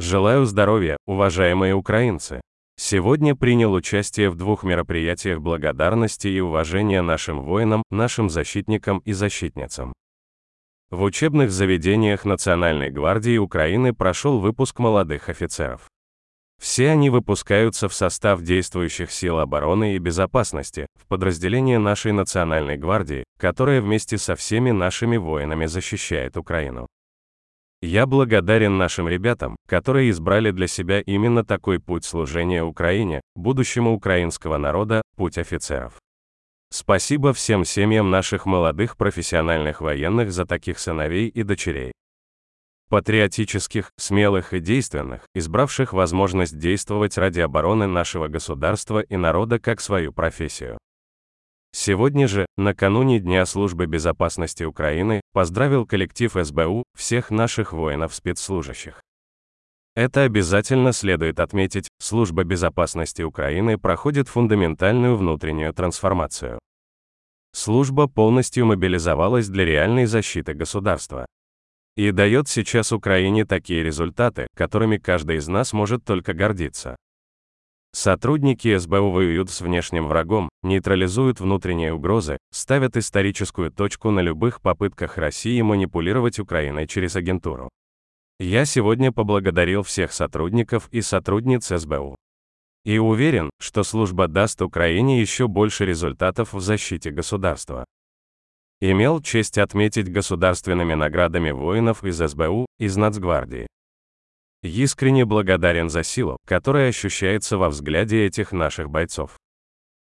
Желаю здоровья, уважаемые украинцы. Сегодня принял участие в двух мероприятиях благодарности и уважения нашим воинам, нашим защитникам и защитницам. В учебных заведениях Национальной гвардии Украины прошел выпуск молодых офицеров. Все они выпускаются в состав действующих сил обороны и безопасности, в подразделение нашей Национальной гвардии, которая вместе со всеми нашими воинами защищает Украину. Я благодарен нашим ребятам, которые избрали для себя именно такой путь служения Украине, будущему украинского народа, путь офицеров. Спасибо всем семьям наших молодых профессиональных военных за таких сыновей и дочерей. Патриотических, смелых и действенных, избравших возможность действовать ради обороны нашего государства и народа как свою профессию. Сегодня же, накануне Дня службы безопасности Украины, поздравил коллектив СБУ, всех наших воинов-спецслужащих. Это обязательно следует отметить, служба безопасности Украины проходит фундаментальную внутреннюю трансформацию. Служба полностью мобилизовалась для реальной защиты государства. И дает сейчас Украине такие результаты, которыми каждый из нас может только гордиться. Сотрудники СБУ воюют с внешним врагом, нейтрализуют внутренние угрозы, ставят историческую точку на любых попытках России манипулировать Украиной через агентуру. Я сегодня поблагодарил всех сотрудников и сотрудниц СБУ. И уверен, что служба даст Украине еще больше результатов в защите государства. Имел честь отметить государственными наградами воинов из СБУ, из Нацгвардии. Искренне благодарен за силу, которая ощущается во взгляде этих наших бойцов.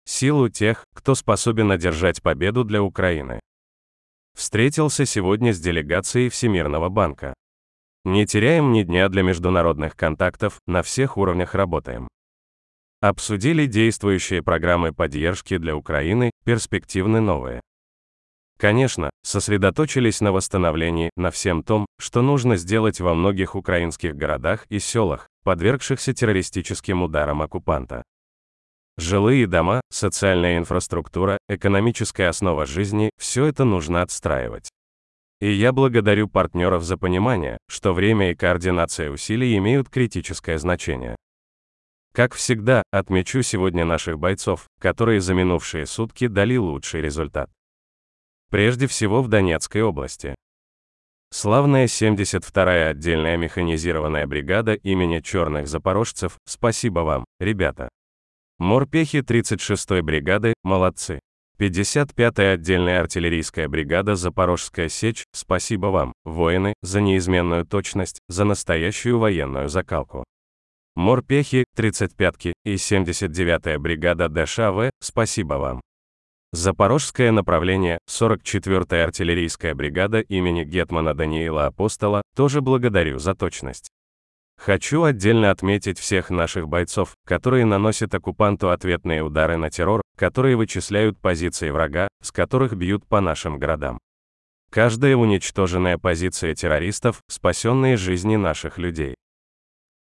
Силу тех, кто способен одержать победу для Украины. Встретился сегодня с делегацией Всемирного банка. Не теряем ни дня для международных контактов, на всех уровнях работаем. Обсудили действующие программы поддержки для Украины, перспективны новые. Конечно, сосредоточились на восстановлении, на всем том, что нужно сделать во многих украинских городах и селах, подвергшихся террористическим ударам оккупанта. Жилые дома, социальная инфраструктура, экономическая основа жизни – все это нужно отстраивать. И я благодарю партнеров за понимание, что время и координация усилий имеют критическое значение. Как всегда, отмечу сегодня наших бойцов, которые за минувшие сутки дали лучший результат прежде всего в Донецкой области. Славная 72-я отдельная механизированная бригада имени Черных Запорожцев, спасибо вам, ребята. Морпехи 36-й бригады, молодцы. 55-я отдельная артиллерийская бригада Запорожская сечь, спасибо вам, воины, за неизменную точность, за настоящую военную закалку. Морпехи, 35-ки и 79-я бригада ДШВ, спасибо вам. Запорожское направление, 44-я артиллерийская бригада имени Гетмана Даниила Апостола, тоже благодарю за точность. Хочу отдельно отметить всех наших бойцов, которые наносят оккупанту ответные удары на террор, которые вычисляют позиции врага, с которых бьют по нашим городам. Каждая уничтоженная позиция террористов – спасенные жизни наших людей.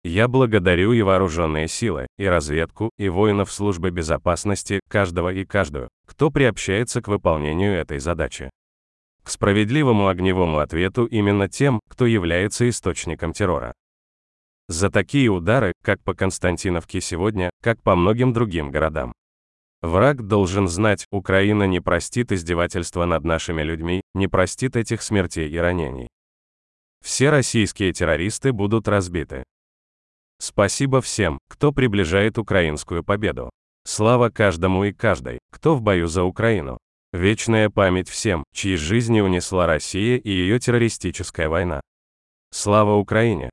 Я благодарю и вооруженные силы, и разведку, и воинов службы безопасности, каждого и каждую, кто приобщается к выполнению этой задачи. К справедливому огневому ответу именно тем, кто является источником террора. За такие удары, как по Константиновке сегодня, как по многим другим городам. Враг должен знать, Украина не простит издевательства над нашими людьми, не простит этих смертей и ранений. Все российские террористы будут разбиты. Спасибо всем, кто приближает украинскую победу. Слава каждому и каждой, кто в бою за Украину. Вечная память всем, чьи жизни унесла Россия и ее террористическая война. Слава Украине!